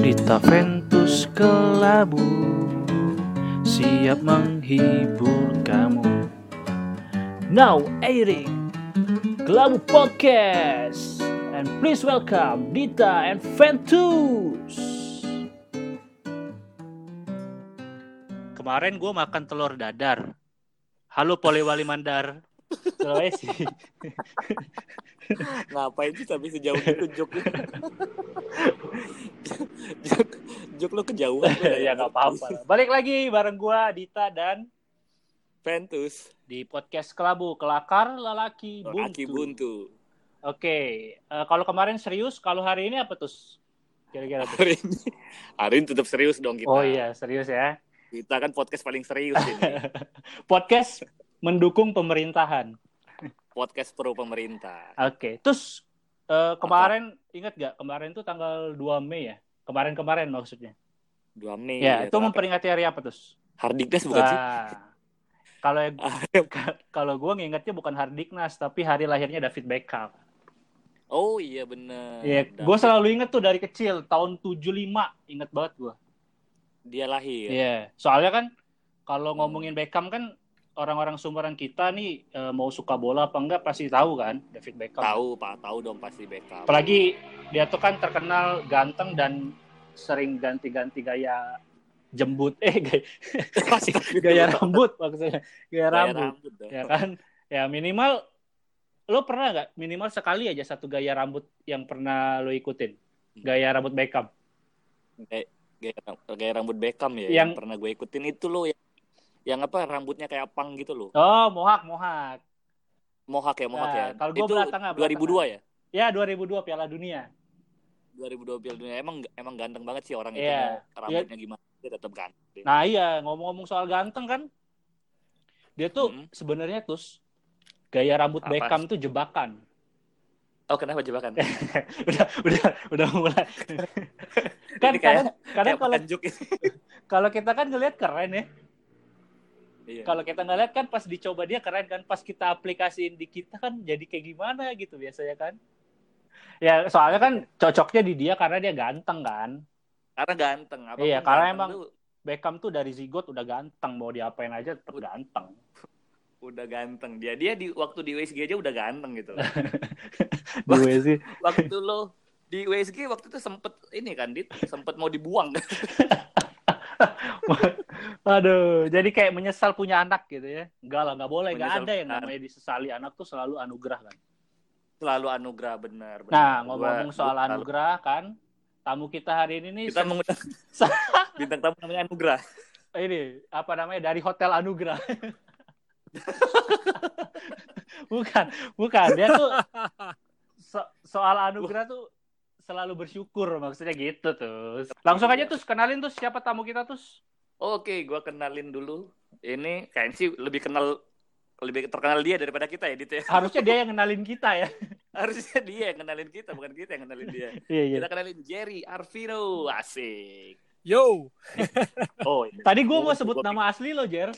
Dita Ventus Kelabu. Siap menghibur kamu. Now airing Kelabu Podcast. And please welcome Dita and Ventus. Kemarin gue makan telur dadar. Halo Polewali Mandar Sulawesi Ngapain sih sampai sejauh itu jok jok, jok lo kejauhan ya nggak apa-apa. Balik lagi bareng gua Dita dan Ventus di podcast Kelabu Kelakar Lelaki Buntu. Buntu Oke, eh, kalau kemarin serius, kalau hari ini apa tuh? Kira-kira tuh. hari ini hari ini tetap serius dong kita Oh iya, serius ya. kita kan podcast paling serius ini Podcast mendukung pemerintahan. podcast pro pemerintah Oke, terus eh, kemarin ingat gak? Kemarin tuh tanggal 2 Mei ya. Kemarin-kemarin maksudnya. 2 Mei ya, itu terakhir. memperingati hari apa tuh? Hardiknas bukan sih Wah. Kalau Ah, kalau gue ngingetnya bukan Hardiknas tapi hari lahirnya David Beckham. oh iya bener Iya, David, gue selalu inget tuh dari kecil tahun 75 inget banget gue. dia lahir Iya, soalnya kan kalau Hmm. ngomongin Beckham kan orang-orang sumuran kita nih eh, mau suka bola apa enggak pasti tahu kan David Beckham. tahu pak. Tahu dong pasti Beckham. Apalagi dia tuh kan terkenal ganteng dan sering ganti-ganti gaya jembut. Eh gaya, gaya rambut maksudnya. Gaya Gaya rambut. rambut dong. ya kan? Ya minimal lo pernah nggak? Minimal sekali aja satu gaya rambut yang pernah lo ikutin. Gaya rambut Beckham. Gaya, gaya, gaya rambut Beckham ya Yang- yang pernah gue ikutin itu loh yang, yang apa rambutnya kayak pang gitu loh. Oh mohak mohak. Mohak ya mohak Nah, ya. kalau belatang, ah, belatang, 2002 ya? Ya 2002 Piala Dunia. 2002 Piala Dunia. Emang emang ganteng banget sih orang Iya. itu mau rambutnya gimana dia tetap ganteng. Nah iya ngomong-ngomong soal ganteng kan dia tuh Mm-mm. sebenarnya tuh gaya rambut Apa? Beckham tuh jebakan. Oh kenapa jebakan? Udah udah udah mulai. Kan kayak- kadang kadang Kayak kalau kalau kita kan ngelihat keren ya iya. kalau kita ngeliat kan pas dicoba dia keren kan pas kita aplikasiin di kita kan jadi kayak gimana gitu biasanya kan. Ya soalnya kan cocoknya di dia karena dia ganteng kan. Karena ganteng apa pun Iya, karena ganteng emang- tuh Beckham tuh dari zigot udah ganteng mau diapain aja tetap ganteng. Udah ganteng. Dia dia di waktu di WSG aja udah ganteng gitu gue sih waktu lo di WSG waktu itu sempet ini kan dit? Sempet mau dibuang aduh jadi kayak menyesal punya anak gitu ya enggak lah nggak boleh nggak ada yang namanya disesali anak tuh selalu anugerah kan selalu anugerah benar benar. nah ngomong-ngomong soal gua- anugerah kan tamu kita hari ini nih kita mengundang bintang tamu namanya anugerah ini apa namanya dari hotel Anugerah. bukan, bukan. Dia tuh so- soal Anugerah tuh selalu bersyukur maksudnya gitu tuh. Langsung aja tuh kenalin tuh siapa tamu kita tuh. Oke, gua kenalin dulu. Ini kayaknya sih lebih kenal lebih terkenal dia daripada kita ya, Dit ya. Harusnya dia yang kenalin kita ya. Harusnya dia yang kenalin kita, bukan kita yang kenalin dia. Iya, iya. Kita kenalin Jerry Arvino, asik. Yo, Oh, ini. Tadi gue mau sebut gua- nama asli lo, Jer.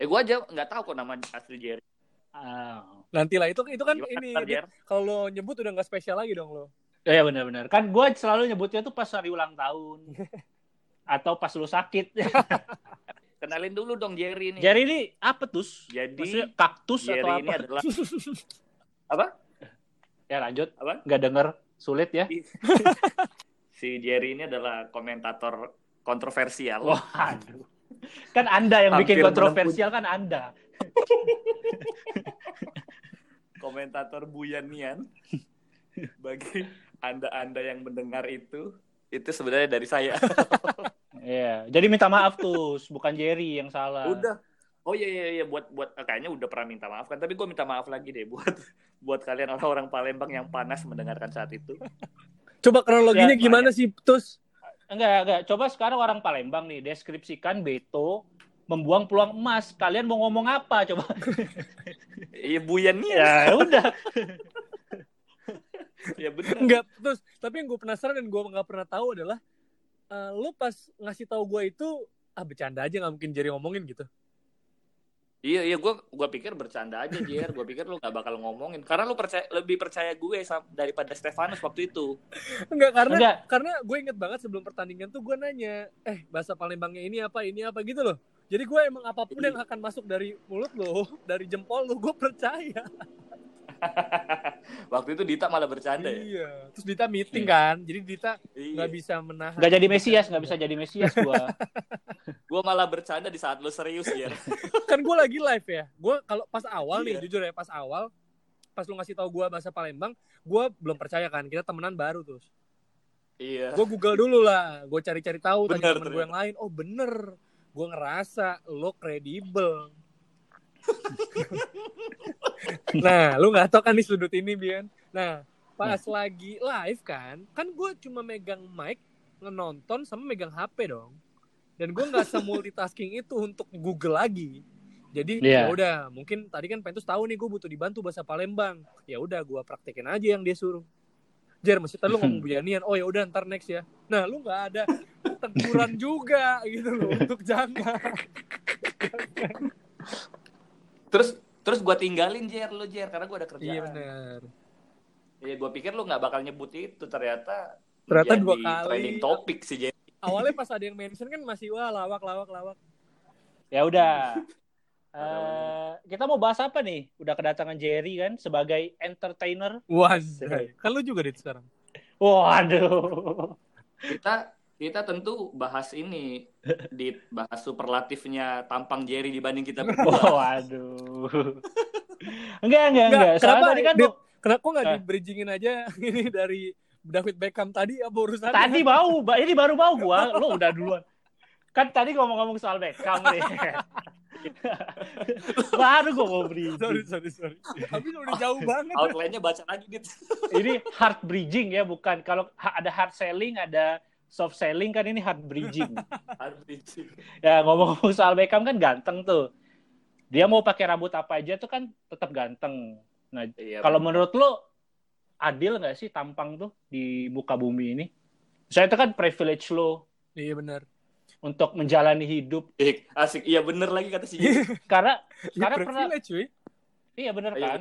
Eh, gua aja nggak tahu kok nama asli Jerry. Ah. nantilah itu itu kan Gimana, ini kalau lo nyebut udah nggak spesial lagi dong lo. Iya benar-benar. Kan gue selalu nyebutnya tuh pas hari ulang tahun. Atau pas lu sakit. Kenalin dulu dong Jerry ini. Jerry ini apa tuh? Jadi Maksudnya kaktus Jerry atau ini apa? adalah apa? Ya lanjut. Apa? Nggak denger. Sulit ya. Si Jerry ini adalah komentator kontroversial. Wah, aduh. Kan Anda yang bikin Hampir kontroversial kan Anda. komentator Buyanian bagi anda-anda yang mendengar itu itu sebenarnya dari saya Iya. Jadi minta maaf tuh, bukan Jerry yang salah. udah oh iya iya iya buat buat kayaknya udah pernah minta maaf kan tapi gue minta maaf lagi deh buat buat kalian orang-orang Palembang yang panas mendengarkan saat itu Coba kronologinya Ya, gimana sih, Tus? Enggak, enggak. Coba sekarang orang Palembang nih deskripsikan Beto membuang peluang emas. Kalian mau ngomong apa coba? iya Buyanian ya udah. ya benar Enggak, Tus. Tapi yang gue penasaran dan gue nggak pernah tahu adalah eh, lo pas ngasih tahu gue itu ah bercanda aja nggak mungkin jadi ngomongin gitu. Iya iya gue gua pikir bercanda aja Jer, gue pikir lu gak bakal ngomongin karena lu percaya lebih percaya gue daripada Stefanus waktu itu. Enggak karena Enggak. karena gue inget banget sebelum pertandingan tuh gue nanya, eh bahasa Palembangnya ini apa ini apa gitu loh. Jadi gue emang apa pun yang akan masuk dari mulut lo, dari jempol lo, gue percaya. Waktu itu Dita malah bercanda ya. Iya. Terus Dita meeting kan, jadi Dita Iya. nggak bisa menahan. Nggak jadi Mesias, nggak bisa jadi Mesias gua. Gue malah bercanda di saat lu serius Jer. kan gue lagi live ya. Gue kalau pas awal Iya. nih, jujur ya, pas awal, pas lu ngasih tahu gue bahasa Palembang, gue belum percaya kan. Kita temenan baru terus. iya. Gue Google dulu lah, gue cari-cari tahu tanya Bener, temen gue yang lain. Oh bener, gue ngerasa lo kredibel. nah, lu nggak tau kan di sudut ini, Bian. Nah, pas lagi live kan, kan gue cuma megang mic, ngenonton sama megang HP dong. Dan gue nggak semultitasking itu untuk Google lagi. Jadi Iya. ya udah, mungkin tadi kan Pentus tahu nih gue butuh dibantu bahasa Palembang. Ya udah, gue praktekin aja yang dia suruh. Jer, mesti tadi lu ngomong Bianian. Oh ya udah ntar next ya. Nah, lu nggak ada teguran juga gitu loh untuk jangan. Terus terus gue tinggalin Jer lu Jer karena gue ada kerjaan. Iya benar. Iya gue pikir lu nggak bakal nyebut itu ternyata. Ternyata dua kali. Trending topik sih Jer. Awalnya pas ada yang mention kan masih wah lawak lawak lawak. Ya udah. Eh, kita mau bahas apa nih? Udah kedatangan Jerry kan sebagai entertainer. Wah, kan lu juga dit sekarang. Waduh. Kita kita tentu bahas ini di bahas superlatifnya tampang Jerry dibanding kita berdua. Waduh. Enggak, enggak, enggak. Enggak, kenapa tadi kan Dit, kenapa kok nggak Ah. di bridgingin aja ini dari David Beckham tadi apa urusannya? tadi mau, Ba- ini baru mau gua, lo udah duluan. Kan tadi ngomong-ngomong soal Beckham nih. baru gua mau beri. sorry sorry sorry. Tapi udah jauh banget. Outline-nya baca lagi Dit. Ini hard bridging ya, bukan kalau ada hard selling, ada soft selling kan ini hard bridging. ya ngomong-ngomong soal Beckham kan ganteng tuh. Dia mau pakai rambut apa aja tuh kan tetap ganteng. Nah, Iya, kalau menurut lo adil nggak sih tampang tuh di muka bumi ini? Saya itu kan privilege lo Iya benar. untuk menjalani hidup asik, asik. Iya bener lagi kata si karena Ya, Karena pernah- privilege, cuy. iya bener Iya, kan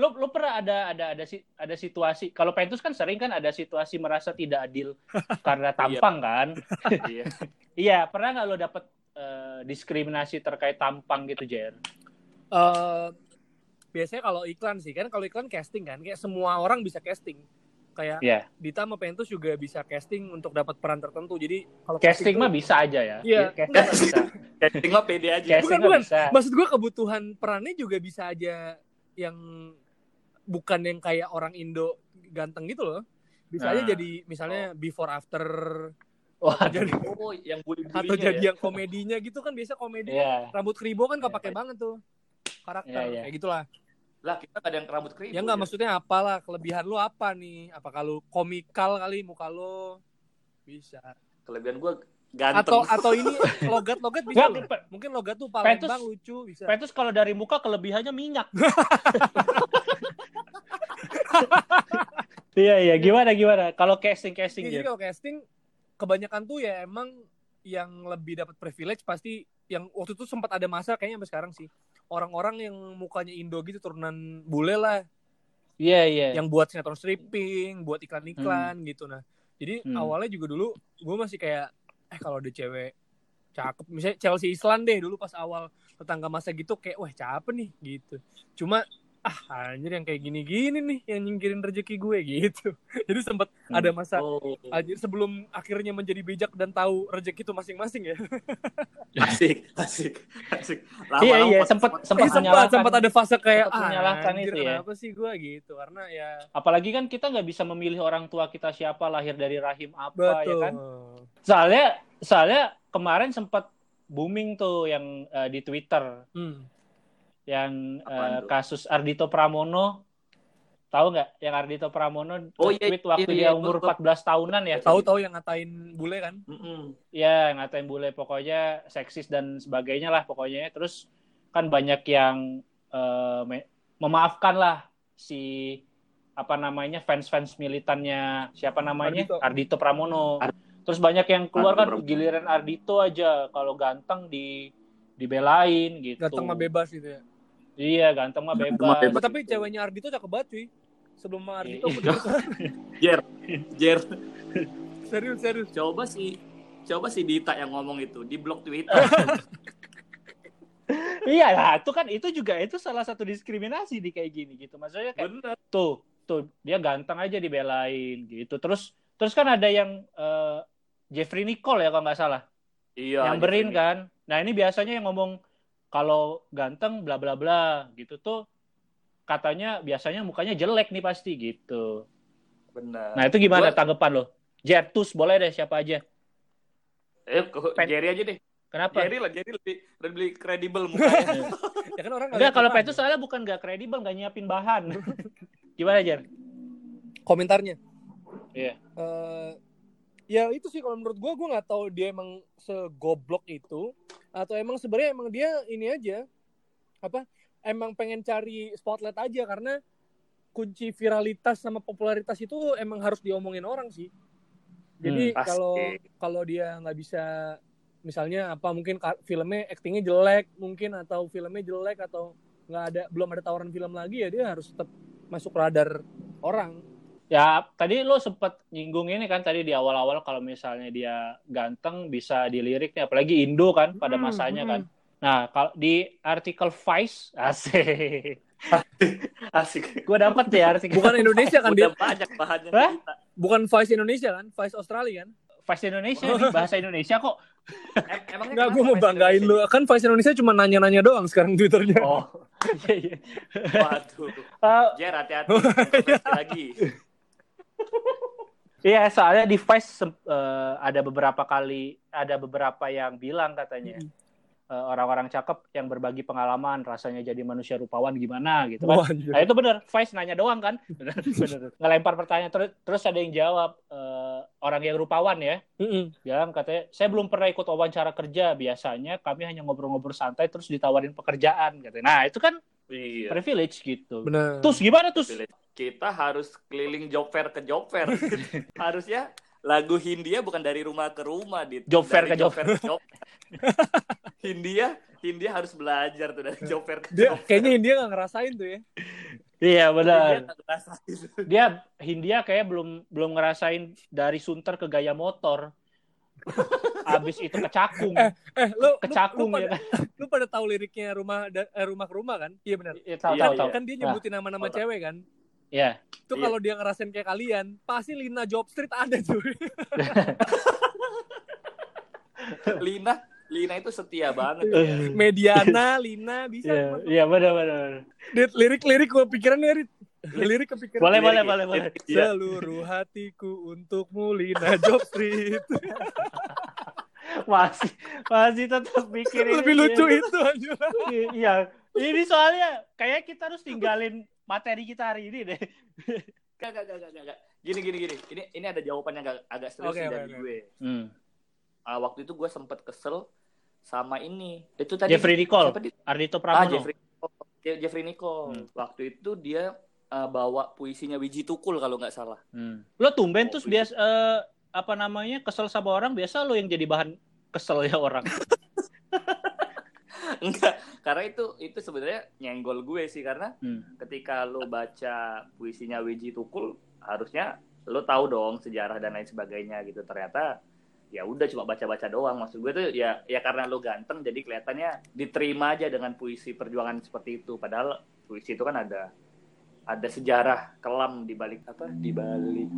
lo lo pernah ada ada ada si- ada situasi kalau Pentus kan sering kan ada situasi merasa tidak adil karena tampang kan Iya. iya pernah nggak lo dapet eh, diskriminasi terkait tampang gitu Jer Eh, biasanya kalau iklan sih kan kalau iklan casting kan kayak semua orang bisa casting. Kayak Iya. Dita sama Pentus juga bisa casting untuk dapat peran tertentu. Jadi kalau casting tuh- mah bisa aja ya Iya. casting mah bisa Casting mah pede aja. casting Bukan, bukan. bisa maksud gue kebutuhan perannya juga bisa aja yang bukan yang kayak orang Indo ganteng gitu loh. Bisa aja Nah. jadi misalnya before after. Wah, jadi Oh, yang bully atau jadi yang komedinya gitu kan biasa komedi. Iya. Rambut kribo kan Iya, kepake banget tuh. Karakter Iya, iya. kayak gitulah. Lah, kita gak ada yang rambut keribu. ya nggak maksudnya apalah kelebihan lu apa nih? Apa kalau komikal kali muka lu? Bisa. Kelebihan gue ganteng. atau atau ini logat logat bisa loh. Mungkin logat tuh Pentus- Palembang lucu bisa. Pentus kalau dari muka kelebihannya minyak iya iya. Gimana gimana? Kalau casting casting Iya, jadi kalau casting kebanyakan tuh ya emang yang lebih dapat privilege pasti yang waktu itu sempat ada masa kayaknya sampai sekarang sih. Orang-orang yang mukanya Indo gitu turunan bule lah. Iya iya. Yang buat sinetron stripping buat iklan-iklan gitu nah. Jadi Hmm. awalnya juga dulu gue masih kayak eh kalau ada cewek cakep misalnya Chelsea Island deh dulu pas awal tetangga masa gitu kayak wah cakep nih gitu. Cuma ah anjir yang kayak gini-gini nih yang nyingkirin rezeki gue gitu jadi sempat Hmm. ada masa Oh, Anjir sebelum akhirnya menjadi bijak dan tahu rezeki itu masing-masing ya. asik, asik, asik. Iya, iya, pot- sempet Sempat menyalahkan- sempat ada fase kayak sempat ah, menyalahkan anjir, itu ya." Kenapa sih gue gitu? Karena ya apalagi kan kita nggak bisa memilih orang tua kita siapa lahir dari rahim apa ya betul. kan soalnya soalnya kemarin sempat booming tuh yang eh, di Twitter Hmm. Yang Apaan tuh? kasus Ardito Pramono tahu nggak yang Ardito Pramono Oh, iya, tweet waktu iya, dia iya, umur gua- 14 tahunan ya Tahu-tahu yang ngatain bule kan? Mm-mm. ya ngatain bule pokoknya seksis dan sebagainya lah pokoknya terus kan banyak yang eh, me- memaafkan lah si apa namanya fans-fans militannya siapa namanya Ardito. Ardito, Pramono Ar- terus banyak yang keluar Ardito kan Pramono. giliran Ardito aja kalau ganteng di dibelain gitu. Ganteng mah bebas gitu ya. Iya, ganteng mah Ganteng mah bebas. bebas. Tapi ceweknya Ardito cakep banget cuy. Sebelum aku Iya. juga- Jer, Jer, serius serius. coba si coba si Dita yang ngomong itu di blog Twitter. iya lah, itu kan itu juga itu salah satu diskriminasi di kayak gini gitu. Maksudnya kayak Bener. tuh, tuh dia ganteng aja dibelain gitu. Terus terus kan ada yang eh, Jeffrey Nicole ya kalau nggak salah. Iya. nyamberin Jeffrey. kan. Nah ini biasanya yang ngomong kalau ganteng bla bla bla gitu tuh katanya biasanya mukanya jelek nih pasti gitu. Bener. Nah itu gimana Gua- tanggapan lo? Jertus boleh deh siapa aja. Eh, Pen- Jerry aja deh. Kenapa? Jerry lah, Jerry lebih lebih kredibel mukanya. Ya kan orang nggak Enggak kalau. Petrus soalnya bukan nggak kredibel nggak nyiapin bahan. gimana Jer? komentarnya. Iya. Eh, ya itu sih kalau menurut gua gua nggak tahu dia emang segoblok itu atau emang sebenarnya emang dia ini aja apa emang pengen cari spotlight aja karena kunci viralitas sama popularitas itu emang harus diomongin orang sih. Jadi Hmm, kalau kalau dia nggak bisa misalnya apa mungkin filmnya actingnya jelek mungkin atau filmnya jelek atau nggak ada belum ada tawaran film lagi ya dia harus tetap masuk radar orang. Ya tadi lo sempet nyinggung ini kan tadi di awal-awal kalau misalnya dia ganteng bisa dilirik nih apalagi Indo kan pada Hmm, masanya hmm. kan. Nah kalau di artikel Vice asik. Asik. Gue dapet ya artikel Bukan Indonesia kan dia banyak bahannya Hah? bukan Vice Indonesia kan, Vice Australia kan? Vice Indonesia nih, bahasa Indonesia kok. Em- emangnya Enggak, kenapa gue mau banggain lu. Kan Vice Indonesia cuma nanya-nanya doang sekarang Twitternya. Oh. Iya iya. Waduh. Eh, Jer, hati-hati. Lagi. Iya, soalnya di Vice sem- eh, ada beberapa kali ada beberapa yang bilang katanya eh, orang-orang cakep yang berbagi pengalaman rasanya jadi manusia rupawan gimana gitu kan. Anjir. Nah itu bener, Vice nanya doang kan, bener, bener. ngelempar pertanyaan terus, terus ada yang jawab eh, orang yang rupawan ya, Mm-mm. bilang katanya saya belum pernah ikut wawancara kerja, biasanya kami hanya ngobrol-ngobrol santai terus ditawarin pekerjaan katanya. Nah itu kan Iya. privilege gitu. Benar. Terus gimana terus? Kita harus keliling job fair ke job fair. Harusnya lagu Hindia bukan dari rumah ke rumah, Dit. Job fair ke job fair ke job. Hindia, Hindia harus belajar tuh dari job fair ke Dia job fair. kayaknya dia nggak ngerasain tuh ya. Iya benar. Dia Hindia kayak belum belum ngerasain dari Sunter ke gaya motor. Abis itu ke Cakung. Eh, lu, ke lu, Cakung lu, ya pada, kan. lu pada tahu liriknya rumah eh, rumah ke rumah kan? Iya benar. Iya, tahu tahu tahu. Kan dia nyebutin nama-nama cewek kan. Iya. Itu Iya. kalau dia ngerasain kayak kalian, pasti Lina Job Street ada tuh. Lina, Lina itu setia banget. Iya. ya. Mediana, Lina bisa. Iya, iya benar benar. Dit, lirik-lirik gue pikiran ya, Rit. Lirik kepikiran. Boleh boleh boleh boleh. Iya. Seluruh hatiku untukmu Lina Job Street. Masih masih tetap mikirin Lebih lucu itu anjir. Iya. Ini soalnya kayak kita harus tinggalin materi kita hari ini deh. Gak, gak, gak, gak, gak, gak. Gini, gini, gini. Ini, ini ada jawaban yang agak, agak serius oke, dari oke. gue. Hmm. Ah, waktu itu gue sempet kesel sama ini. Itu tadi Jeffrey Nicole, siapa di- Ardito Ah, Pramono. Jeffrey Nicole. Je- Jeffrey Nicole. Hmm. Waktu itu dia uh, bawa puisinya Wiji Tukul kalau nggak salah. Hmm. Lo tumben Oh, terus iya. biasa eh, apa namanya kesel sama orang biasa lo yang jadi bahan kesel ya orang. Enggak, karena itu itu sebenarnya nyenggol gue sih karena Hmm. ketika lo baca puisinya Wiji Tukul harusnya lo tahu dong sejarah dan lain sebagainya gitu. Ternyata ya udah cuma baca-baca doang. Maksud gue tuh ya ya karena lo ganteng jadi kelihatannya diterima aja dengan puisi perjuangan seperti itu. Padahal puisi itu kan ada ada sejarah kelam di balik apa? Di balik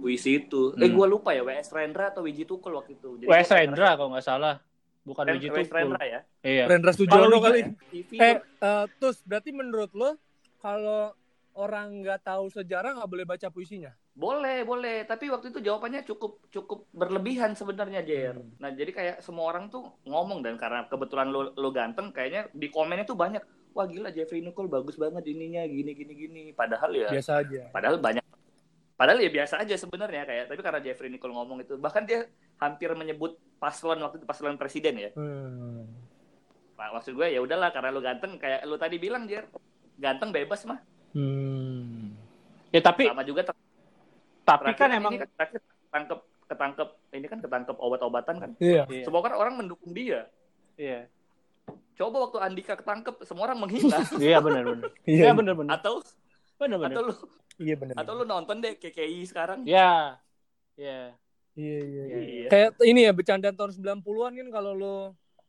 puisi itu. Eh Hmm. gue lupa ya WS Rendra atau Wiji Tukul waktu itu. Jadi WS Rendra kalau nggak salah. Bukan ngerasa- Wiji WS Tukul. Rendra ya. Iya. Rendra Sujono kali. TV Eh, eh, terus berarti menurut lo kalau orang nggak tahu sejarah nggak boleh baca puisinya? Boleh, boleh. Tapi waktu itu jawabannya cukup cukup berlebihan sebenarnya, Jer. Hmm. Nah, jadi kayak semua orang tuh ngomong dan karena kebetulan lo, lo ganteng, kayaknya di komennya tuh banyak. Wah gila Jeffrey Nicole bagus banget ininya gini gini gini. Padahal ya, Biasa aja. padahal banyak. Padahal ya biasa aja sebenarnya kayak. Tapi karena Jeffrey Nicole ngomong itu, bahkan dia hampir menyebut paslon waktu itu paslon presiden ya. Hmm. Nah, maksud gue ya udahlah karena lo ganteng kayak lo tadi bilang, Jer. Ganteng bebas mah. Hmm. Ya tapi Sama juga ter- tapi kan ini emang kan terakhir ketangkep ketangkep ini kan ketangkep obat-obatan kan. Iya. Iya. Semua kan orang mendukung dia. Iya. coba waktu Andika ketangkep semua orang menghina Iya benar benar. Iya, Iya benar benar. atau Benar benar. atau lu iya benar. atau lu nonton deh KKI sekarang Ya. Ya. Iya, iya, iya. Iya. Kayak ini ya bercandaan tahun 90-an kan kalau lo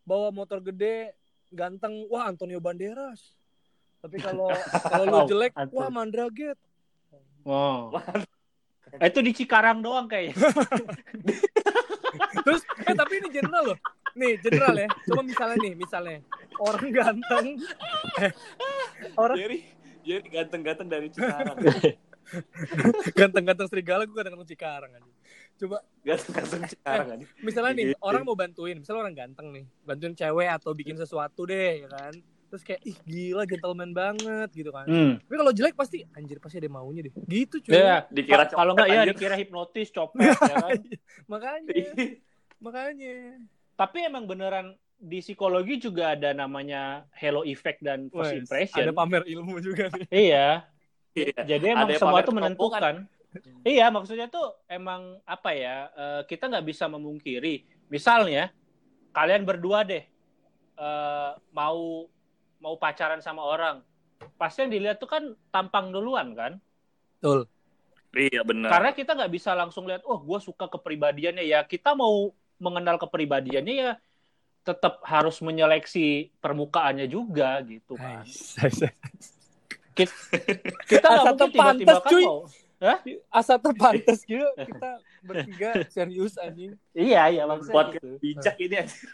bawa motor gede ganteng, wah Antonio Banderas. Tapi kalau kalau lo Wow, jelek, wah Mandraget. Oh. Itu di Cikarang doang kayaknya. Terus eh tapi ini general loh. Nih, general ya. Coba misalnya nih, misalnya orang ganteng eh, orang Jerry Jerry ganteng-ganteng dari Cikarang ganteng-ganteng serigala gue ganteng-ganteng Cikarang aja. Coba ganteng-ganteng Cikarang aja misalnya nih Gitu. orang mau bantuin, misalnya orang ganteng nih, bantuin cewek atau bikin sesuatu deh, ya kan. Terus kayak ih gila gentleman banget gitu kan. Hmm. Tapi kalau jelek pasti anjir pasti ada maunya deh. Gitu cuy. Ya, Dikira kalau nggak ya dikira hipnotis, copet ya kan. Makanya, makanya. Tapi emang beneran di psikologi juga ada namanya halo effect dan first Wes, impression. Ada pamer ilmu juga nih. Iya. Iya. Jadi emang Ada semua itu menentukan. Iya, maksudnya tuh emang apa ya? eh, kita nggak bisa memungkiri. Misalnya kalian berdua deh eh, mau mau pacaran sama orang, pasti yang dilihat tuh kan tampang duluan kan? Betul. iya benar Karena kita nggak bisa langsung lihat, oh gue suka kepribadiannya ya. Kita mau mengenal kepribadiannya ya tetap harus menyeleksi permukaannya juga gitu kan. Kita kita nggak mungkin tiba-tiba kan cuy. Mau. Asa terpantas gitu kita bertiga serius anjing. Iya iya maksudnya Podcast gitu. bijak ini anjir.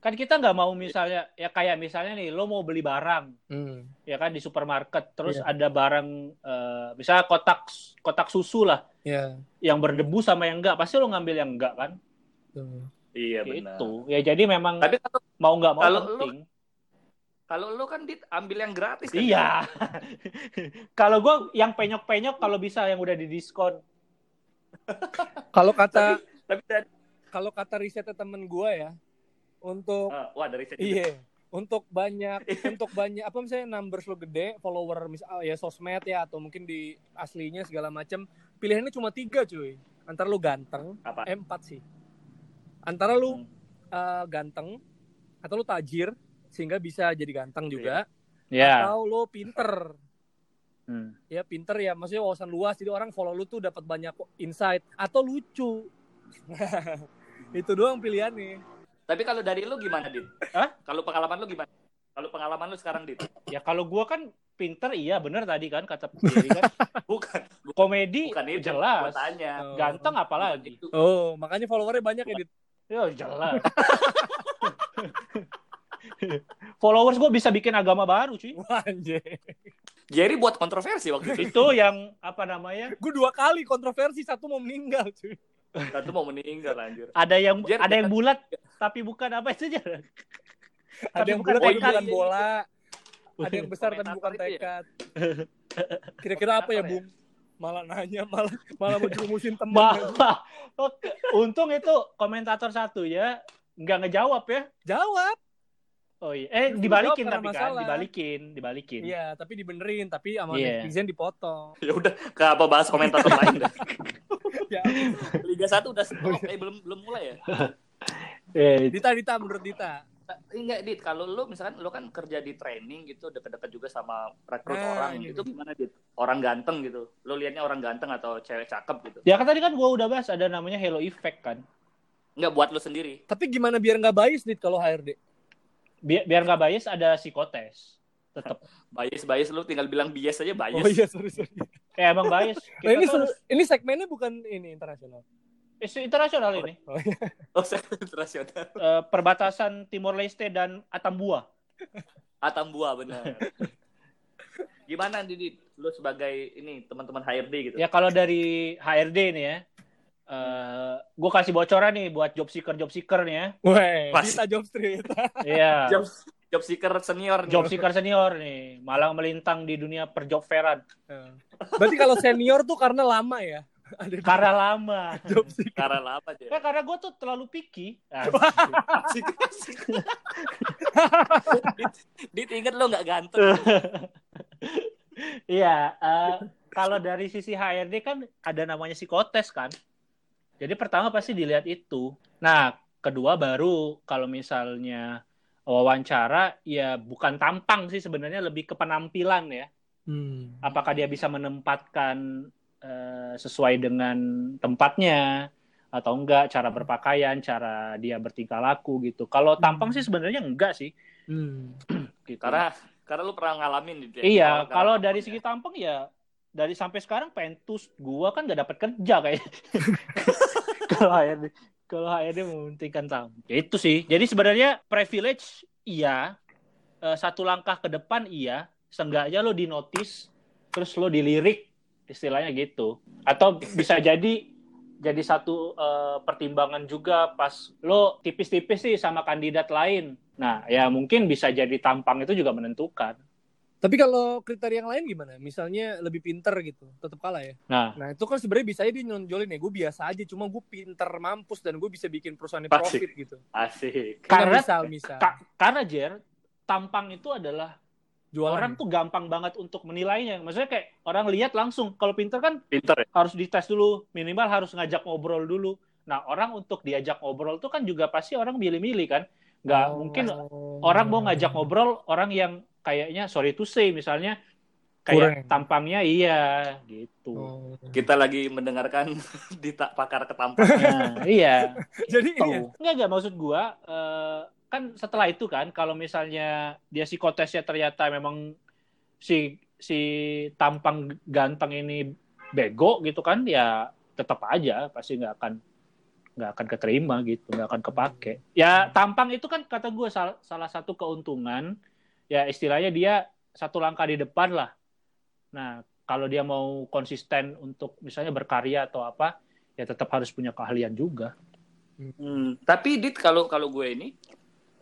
Kan kita nggak mau misalnya ya kayak misalnya nih lo mau beli barang Hmm. ya kan di supermarket terus Iya. ada barang eh, misalnya kotak kotak susu lah Ya. yang berdebu sama yang enggak pasti lo ngambil yang enggak kan tuh. iya benar gitu ya jadi memang tapi kalau mau nggak mau kalau lo- penting kalau lu kan dit ambil yang gratis kan? iya kalau gue yang penyok-penyok kalau bisa yang udah didiskon Kalau kata tapi dari kalau kata risetnya temen gua ya untuk Ah, wah dari saya Iya. Untuk banyak untuk banyak apa misalnya numbers lo gede, follower misal ya sosmed ya atau mungkin di aslinya segala macam, pilihannya cuma tiga cuy. Antara lu ganteng, apa eh, empat sih. Antara lu Hmm. eh, ganteng atau lu tajir sehingga bisa jadi ganteng juga, ya atau lu pinter. Hmm. Ya pinter ya, maksudnya wawasan luas jadi orang follow lu tuh dapat banyak insight atau lucu. Itu doang pilihannya. tapi kalau dari lu gimana dit Hah? kalau pengalaman lu gimana kalau pengalaman lu sekarang dit ya kalau gue kan pinter iya bener tadi kan kata kan bukan komedi bukan itu jelas gua tanya Oh. ganteng apalagi. Oh, makanya followernya banyak ya, Dit. ya jelas followers gue bisa bikin agama baru cuy anjir. Jerry buat kontroversi waktu itu itu yang apa namanya Gue dua kali kontroversi, satu mau meninggal, cuy. satu mau meninggal anjir ada yang Jer, ada yang bulat tapi bukan apa itu aja Ada yang bukan bulat tapi bukan bola. Ada yang besar tapi bukan ya? tekad. Kira-kira apa ya? Bung? Malah nanya, malah malah mau jerumusin temen. malah oke, untung itu komentator satu ya nggak ngejawab ya Jawab. Oh iya eh Terus dibalikin tapi kan masalah. dibalikin dibalikin Iya, tapi dibenerin, tapi sama Iya. netizen dipotong. ya udah ke apa bahas komentator lain dah. Ya, Liga 1 udah stop eh belum belum mulai ya eh, Dita, Dita, menurut Dita. enggak dit kalau lu misalkan lu kan kerja di training gitu deket-deket juga sama rekrut Nah, orang ini itu gimana dit orang ganteng gitu lu liatnya orang ganteng atau cewek cakep gitu ya kan tadi kan gua udah bahas ada namanya hello effect kan enggak buat lu sendiri Tapi gimana biar nggak bias, Dit, kalau HRD? Biar biar nggak bias ada psikotes. Tetap bias bias lu tinggal bilang bias aja bias. Oh iya, sorry, sorry. eh emang bias. Nah, ini, tuh se- ini segmennya bukan ini internasional. isu internasional ini. Oh saya internasional. Eh, perbatasan Timor Leste dan Atambua. Atambua benar. Gimana Didi lu sebagai ini teman-teman HRD gitu. Ya kalau dari HRD nih ya eh gue kasih bocoran nih buat job seeker job seeker nih ya Weh, Pas. Dita Job Street. Iya. job job seeker senior nih. Job seeker senior nih, malang melintang di dunia perjob fairan. Berarti kalau senior tuh karena lama ya? Ada Karena lama. job sih. karena apa aja Ya karena gue tuh terlalu picky. Ah, dit, dit inget lo nggak ganteng Iya, eh, kalau dari sisi HRD kan ada namanya psikotes kan. Jadi pertama pasti dilihat itu. Nah, kedua baru kalau misalnya wawancara ya bukan tampang sih sebenarnya lebih ke penampilan ya. Hmm. Apakah dia bisa menempatkan uh, sesuai dengan tempatnya atau enggak, cara berpakaian, cara dia bertingkah laku gitu. Kalau tampang sih sebenarnya enggak sih. Hmm. Gitu. Karena karena lu pernah ngalamin gitu ya. Iya, Kalau- kalau kalau dari tampang segi tampang ya dari sampai sekarang pentus gua kan gak dapat kerja kayak kalau HRD kalau HRD mementingkan tampang. Ya itu sih. Jadi sebenarnya privilege iya, Eh, satu langkah ke depan iya, seenggaknya lo di notice terus lo dilirik istilahnya gitu. Atau bisa jadi jadi satu eh, pertimbangan juga pas lo tipis-tipis sih sama kandidat lain. Nah, ya mungkin bisa jadi tampang itu juga menentukan. Tapi kalau kriteria yang lain gimana? Misalnya lebih pinter gitu, tetap kalah ya. Nah, Nah itu kan sebenarnya bisa aja dia nonjolin ya. Gue biasa aja, cuma gue pinter mampus dan gue bisa bikin perusahaan Asik. profit gitu. Asik. Karena- misal misal Ka- karena Jer, tampang itu adalah jualan. orang tuh gampang banget untuk menilainya. Maksudnya kayak orang lihat langsung. Kalau pinter kan Pinter ya. harus dites dulu, minimal harus ngajak ngobrol dulu. Nah, orang untuk diajak ngobrol tuh kan juga pasti orang milih-milih kan. Nggak Oh. mungkin orang mau ngajak ngobrol orang yang kayaknya sorry to say misalnya kayak Kurang. tampangnya iya gitu. Oh. Kita lagi mendengarkan di tak pakar ketampanan. Nah, iya. Jadi ini ya. Enggak, enggak. Maksud gua, eh, kan setelah itu kan, kalau misalnya dia psikotesnya ternyata memang si si tampang ganteng ini bego gitu kan, ya tetap aja pasti nggak akan nggak akan keterima gitu, nggak akan kepake. Ya tampang itu kan kata gue salah, salah satu keuntungan, ya istilahnya dia satu langkah di depan lah. Nah kalau dia mau konsisten untuk misalnya berkarya atau apa, ya tetap harus punya keahlian juga. Hmm, Tapi dit kalau kalau gue ini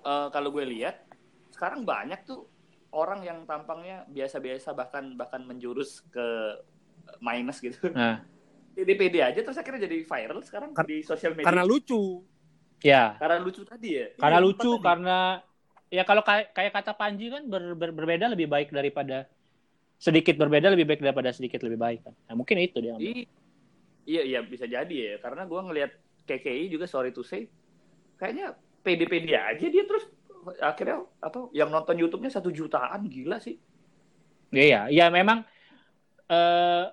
eh, kalau gue lihat sekarang banyak tuh orang yang tampangnya biasa-biasa bahkan bahkan menjurus ke minus gitu. Nah. pede-pede aja terus akhirnya jadi viral sekarang Kar- di sosial media. karena lucu. Ya, Karena lucu tadi ya. karena Iya, lucu, tadi. karena ya kalau kayak, kayak kata Panji kan ber- ber- berbeda lebih baik daripada sedikit berbeda lebih baik daripada sedikit lebih baik kan. Nah, mungkin itu dia. I- Iya iya bisa jadi ya karena gue ngelihat KKI juga sorry to say kayaknya pede-pede aja dia terus akhirnya apa yang nonton YouTube-nya satu jutaan gila sih. Iya, ya memang eh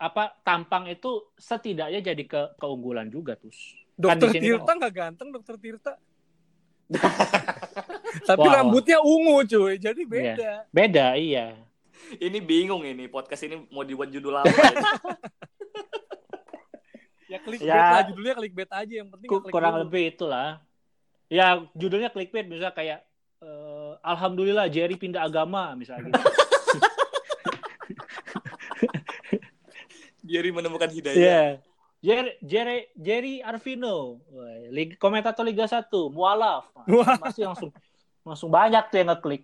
apa tampang itu setidaknya jadi ke keunggulan juga tuh. Kan Dokter sini Tirta nggak ganteng, Dokter Tirta. Tapi Wah, rambutnya ungu cuy, jadi beda. Beda, iya. Ini bingung ini podcast ini mau dibuat judul apa? Ya klik Ya. lah judulnya clickbait aja yang penting klik kurang dulu. lebih itulah. Ya judulnya clickbait misalnya kayak eh, Alhamdulillah Jerry pindah agama misalnya gitu. Jerry menemukan hidayah. Iya. Jerry, Jerry, Jerry Arvino, komentator Liga 1, mualaf. Masih langsung langsung banyak tuh yang ngeklik.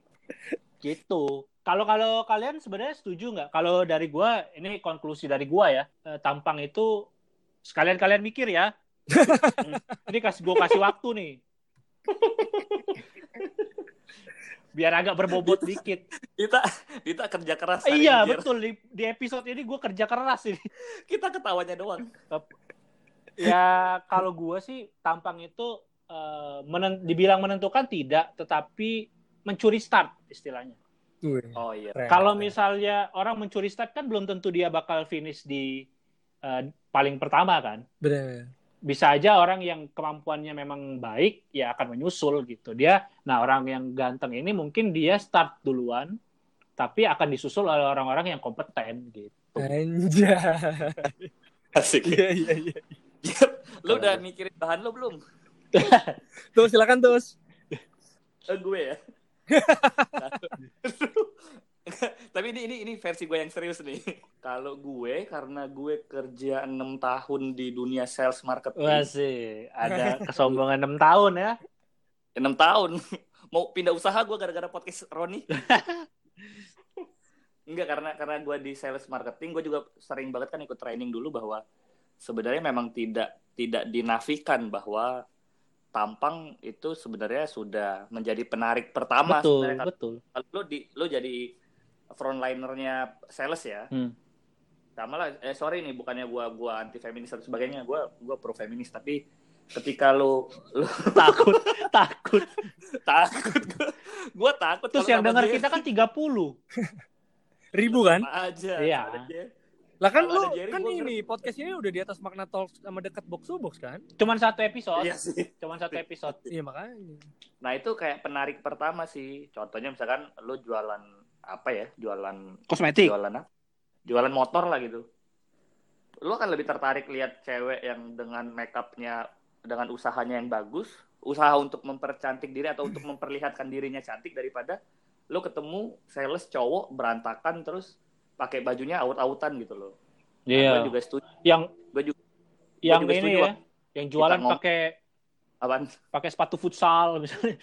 Gitu. Kalau kalau kalian sebenarnya setuju nggak? Kalau dari gua, ini konklusi dari gua ya, eh, tampang itu sekalian kalian mikir ya. Ini kasih gua kasih waktu nih. Biar agak berbobot dikit. Kita kita kerja keras. iya, betul. Di, di episode ini gua kerja keras ini. Kita ketawanya doang. Ya kalau gue sih tampang itu eh, menen- dibilang menentukan tidak, tetapi mencuri start istilahnya. Wih, Oh iya. keren, Kalau keren. misalnya orang mencuri start kan belum tentu dia bakal finish di eh, paling pertama kan. bener. Bisa aja orang yang kemampuannya memang baik ya akan menyusul gitu. Dia, nah orang yang ganteng ini mungkin dia start duluan, tapi akan disusul oleh orang-orang yang kompeten gitu. Anjay. Asik. Iya iya iya. lu udah mikirin bahan lu belum? Tuh silakan terus. Eh, gue ya. Tapi ini ini ini versi gue yang serius nih. Kalau gue karena gue kerja enam tahun di dunia sales marketing, Wah sih, ada kesombongan 6 tahun ya. enam tahun mau pindah usaha gue gara-gara podcast Roni. Enggak karena karena gue di sales marketing gue juga sering banget kan ikut training dulu bahwa sebenarnya memang tidak tidak dinafikan bahwa tampang itu sebenarnya sudah menjadi penarik pertama betul, sebenarnya betul. kalau lo di lo jadi frontlinernya sales ya Hmm. sama lah eh sorry nih bukannya gua gua anti feminis dan sebagainya gua gua pro feminis tapi ketika lu, lu takut takut takut gua, gua takut terus yang dengar kita kan 30 Ribu kan? Sama aja Iya. aja. Lah kan lu kan gua ini podcast ini udah di atas makna talk sama dekat box to box kan? cuman satu episode iya sih cuman satu episode Iya makanya. nah itu kayak penarik pertama sih contohnya misalkan lu jualan apa ya jualan kosmetik jualan apa? Jualan motor lah gitu. Lu akan lebih tertarik lihat cewek yang dengan makeupnya dengan usahanya yang bagus, usaha untuk mempercantik diri atau untuk memperlihatkan dirinya cantik daripada lu ketemu sales cowok berantakan terus pakai bajunya aut-autan gitu loh. Nah, iya Gue juga setuju. yang Gue juga yang juga ini ya yang jualan pakai apaan? pakai sepatu futsal misalnya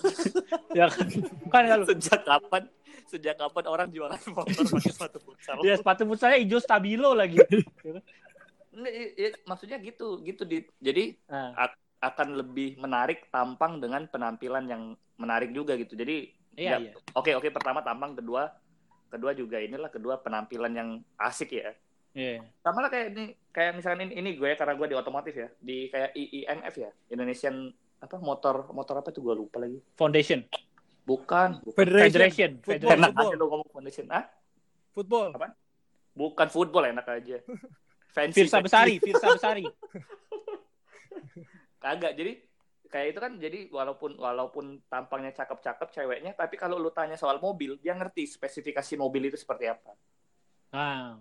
ya kan kan ya Sejak kapan? Sejak kapan orang jualan motor pakai sepatu futsal? dia sepatu futsalnya hijau stabilo lagi Nggak, i- i- maksudnya gitu, gitu di. Jadi nah, akan lebih menarik tampang dengan penampilan yang menarik juga gitu. Jadi iya ya, iya oke oke pertama tampang, kedua kedua juga inilah kedua penampilan yang asik ya. iya Sama lah kayak ini kayak misalkan ini, ini gue ya karena gue di otomotif ya, di kayak IIMF ya, Indonesian apa motor motor apa tuh gue lupa lagi. foundation Bukan, bukan. federation Football, federation enak football. aja lo ngomong foundation. Ah, Football. bukan football enak aja. Fancy. Firsa. Besari Firsa Besari Kagak. Jadi kayak itu kan jadi walaupun walaupun tampangnya cakep-cakep ceweknya, tapi kalau lu tanya soal mobil, dia ngerti spesifikasi mobil itu seperti apa. nah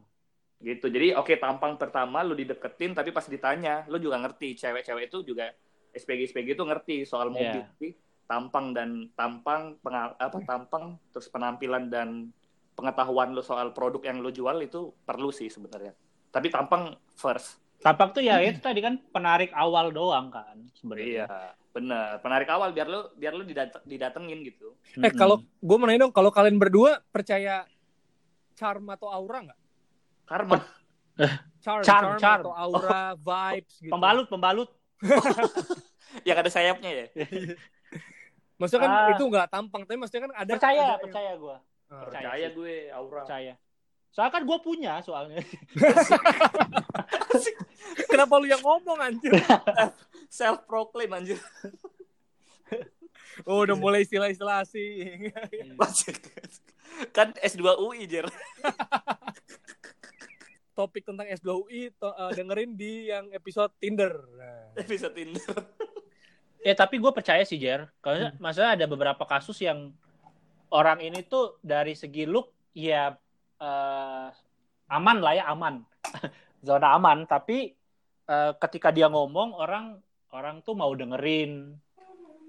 Gitu. Jadi oke tampang pertama lu dideketin tapi pas ditanya, lu juga ngerti cewek-cewek itu juga SPG SPG itu ngerti soal mobil. Iya. Jadi tampang dan tampang pengal- apa tampang terus penampilan dan pengetahuan lu soal produk yang lu jual itu perlu sih sebenarnya. Tapi tampang first. Tampak tuh ya itu tadi kan penarik awal doang kan Iya, sebenarnya bener. Penarik awal biar lu biar lu didat- didatengin gitu. Eh kalau gue mau nanya dong, kalau kalian berdua percaya charm atau aura nggak? Karma. Charm, Charm, charm, charm. atau aura, vibes gitu. pembalut pembalut yang ada sayapnya ya. Maksudnya kan Ah. itu nggak tampang, tapi maksudnya kan ada. percaya ada percaya gue Ah. Percaya Percaya gue aura. percaya soalnya kan gue punya soalnya Kenapa lu yang ngomong anjir? Self proclaim anjir. Oh, udah mulai istilah-istilah asing. kan S2 UI Jer. Topik tentang S2UI to- eh, dengerin di yang episode Tinder. Nah. Bisa Tinder. ya tapi gue percaya sih Jer karena masalah ada beberapa kasus yang orang ini tuh dari segi look ya eh, aman lah ya aman zona aman tapi eh, ketika dia ngomong orang orang tuh mau dengerin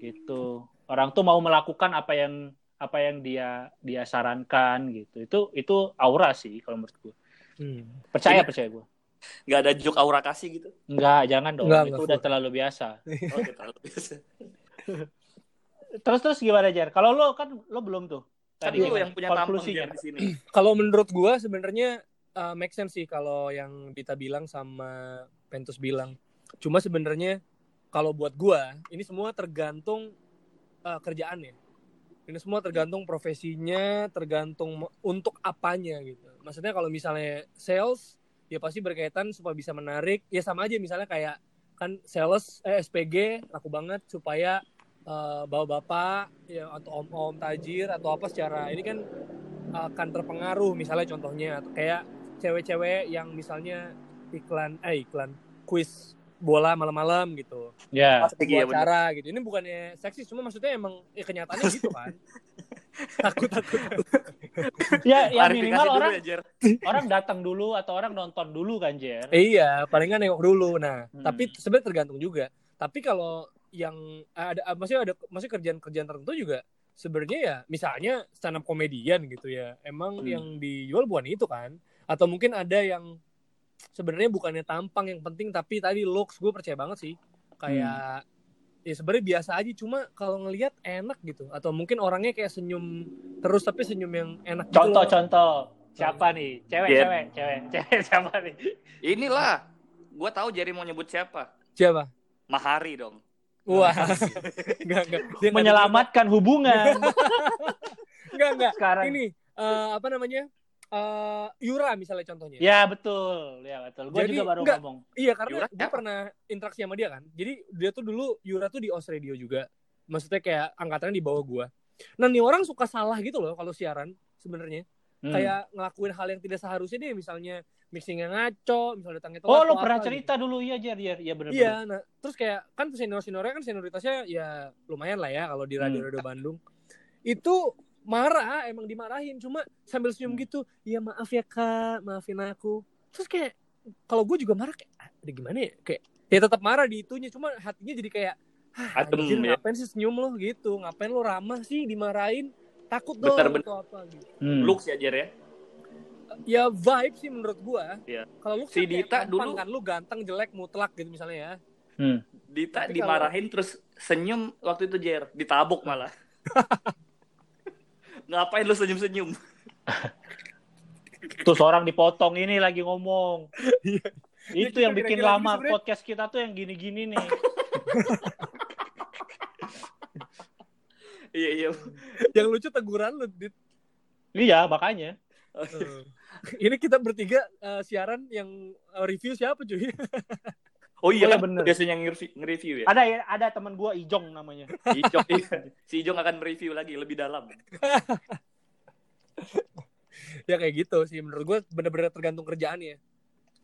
gitu orang tuh mau melakukan apa yang apa yang dia dia sarankan gitu itu itu aura sih kalau menurut gue Hmm. percaya Iya. percaya gue Gak ada joke aura kasih gitu. Enggak, jangan dong. Enggak, itu enggak, udah terlalu biasa. Oke, terlalu biasa. Terus terus gimana Jar? Kalau lo kan lo belum tuh. Kan Tadi lu gimana? yang punya tampang di sini. Kalau menurut gua sebenarnya uh, make sense sih kalau yang Dita bilang sama Pentus bilang. Cuma sebenarnya kalau buat gua ini semua tergantung uh, kerjaannya. Ini semua tergantung profesinya, tergantung untuk apanya gitu. Maksudnya kalau misalnya sales ya pasti berkaitan supaya bisa menarik. Ya sama aja misalnya kayak kan sales eh, SPG laku banget supaya uh, bapak-bapak ya atau om-om tajir atau apa secara ini kan akan terpengaruh misalnya contohnya atau kayak cewek-cewek yang misalnya iklan eh iklan quiz bola malam-malam gitu Ya. Pasti iya buat bener. cara gitu ini bukannya seksis cuma maksudnya emang ya kenyataannya gitu kan takut takut Ya, ya minimal orang ya, Jer. orang datang dulu atau orang nonton dulu kan Jer. iya palingan nengok dulu nah Hmm. tapi sebenarnya tergantung juga tapi kalau yang ada maksudnya ada maksudnya kerjaan-kerjaan tertentu juga sebenarnya ya misalnya stand up komedian gitu ya emang Hmm. yang dijual bukan itu kan atau mungkin ada yang sebenarnya bukannya tampang yang penting tapi tadi looks gue percaya banget sih kayak ya sebenarnya biasa aja cuma kalau ngelihat enak gitu atau mungkin orangnya kayak senyum terus tapi senyum yang enak gitu Contoh loh. contoh. Siapa nih? Cewek, Jer. cewek, cewek, cewek siapa nih? Inilah. Gue tahu Jerry mau nyebut siapa. siapa Mahari dong. Wah enggak enggak Dia nggak Menyelamatkan hubungan. enggak enggak Sekarang ini eh, apa namanya eh, Yura misalnya contohnya. Ya betul, ya betul. Gue Jadi, juga baru enggak. ngomong. Iya karena Yura gue pernah interaksi sama dia kan. Jadi dia tuh dulu Yura tuh di Os Radio juga. Maksudnya kayak angkatannya di bawah gua. Nah nih orang suka salah gitu loh kalau siaran sebenarnya. Hmm. Kayak ngelakuin hal yang tidak seharusnya deh misalnya mixingnya ngaco, misalnya datangnya telat. Oh, lo atau pernah apa cerita dulu iya Jar, iya, iya benar Iya, nah terus kayak kan senior seniornya kan senioritasnya ya lumayan lah ya kalau di Hmm. radio radio Bandung. Itu marah, emang dimarahin, cuma sambil senyum Hmm. gitu. Iya maaf ya kak, maafin aku. Terus kayak kalau gue juga marah kayak, ah, udah gimana ya? Kayak ya tetap marah di itunya, cuma hatinya jadi kayak, ah, Adem, anjir, ya. ngapain sih senyum lo gitu? Ngapain lo ramah sih dimarahin? Takut dong Bener-bener. atau apa gitu. Hmm. Lux ya Jer ya. Ya vibe sih menurut gua. Iya. Kalau lu Si kan kayak Dita dulu- kan lu ganteng jelek mutlak gitu misalnya ya. Hmm. Dita Tapi dimarahin terus senyum waktu itu Jer, ditabuk malah. Ngapain lu senyum-senyum? Terus orang dipotong ini lagi ngomong. Iya. Itu Ya, yang bikin lama gitu podcast kita tuh yang gini-gini nih. Iya iya. Yang lucu teguran lu, Dit. iya, makanya. Eh, Ini kita bertiga eh, siaran yang eh, review siapa cuy? Oh iya Oh, iya, kan bener. biasanya nge-review, nge-review ya. Ada ya, ada teman gua Ijong namanya. Ijong, iya. Si Ijong akan mereview lagi lebih dalam. ya kayak gitu sih menurut gue bener-bener tergantung kerjaannya.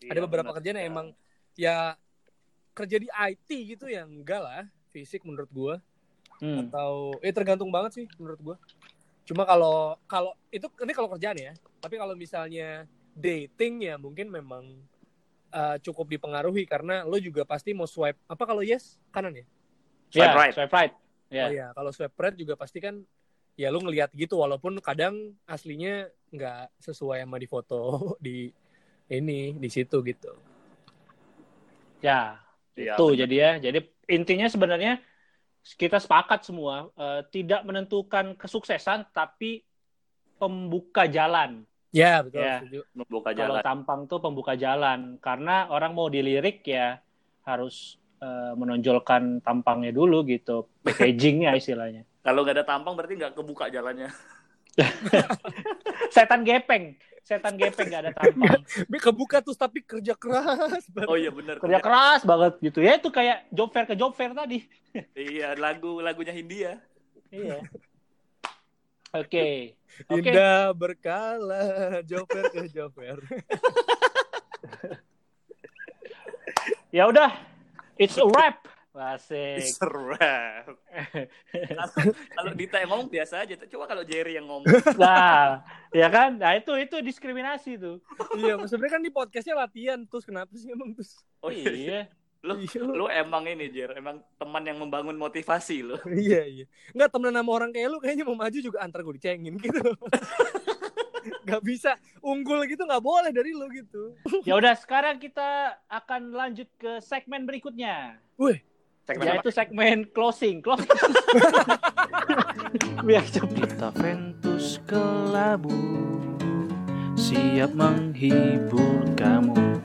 Iya, Ada beberapa bener. kerjaan yang emang ya kerja di IT gitu ya enggak lah fisik menurut gue Hmm. atau eh tergantung banget sih menurut gue. Cuma kalau kalau itu ini kalau kerjaan ya. Tapi kalau misalnya dating ya mungkin memang eh, cukup dipengaruhi karena lo juga pasti mau swipe apa kalau yes kanan ya? Swipe Ya, right. Swipe right. Ya. Oh iya, kalau swipe right juga pasti kan ya lu ngelihat gitu walaupun kadang aslinya nggak sesuai sama di foto di ini di situ gitu. Ya, Iya, itu bener. jadi ya. Jadi intinya sebenarnya kita sepakat semua eh, tidak menentukan kesuksesan tapi pembuka jalan. Ya betul. Ya. setuju. membuka Kalau jalan. tampang tuh pembuka jalan karena orang mau dilirik ya harus eh, menonjolkan tampangnya dulu gitu, packagingnya istilahnya. Kalau nggak ada tampang berarti nggak kebuka jalannya. Setan gepeng, setan gepeng gak ada tampang. Kebuka terus tapi kerja keras. banget. Oh iya benar. Kerja keras banget gitu ya itu kayak job fair ke job fair tadi. Iya lagu lagunya Hindia. Iya. Oke. Oke. Indah berkala joper ke joper. Ya udah. It's a wrap. Asik. Serap. Kalau kalau Dita yang ngomong biasa aja. Coba kalau Jerry yang ngomong. Nah, ya kan? Nah, itu itu diskriminasi tuh. iya, sebenarnya kan di podcastnya latihan terus kenapa sih emang terus? Oh iya. iya. Lu, Iya, lu- lu emang ini Jer, emang teman yang membangun motivasi lu. iya iya. Enggak temenan sama orang kayak lu kayaknya mau maju juga antar gue dicengin gitu. Gak bisa unggul gitu nggak boleh dari lu gitu. Ya udah, sekarang kita akan lanjut ke segmen berikutnya. Wih, Segmen apa? Yaitu segmen closing. Closing. Biar cepet. Kita Ventus kelabu Siap menghibur kamu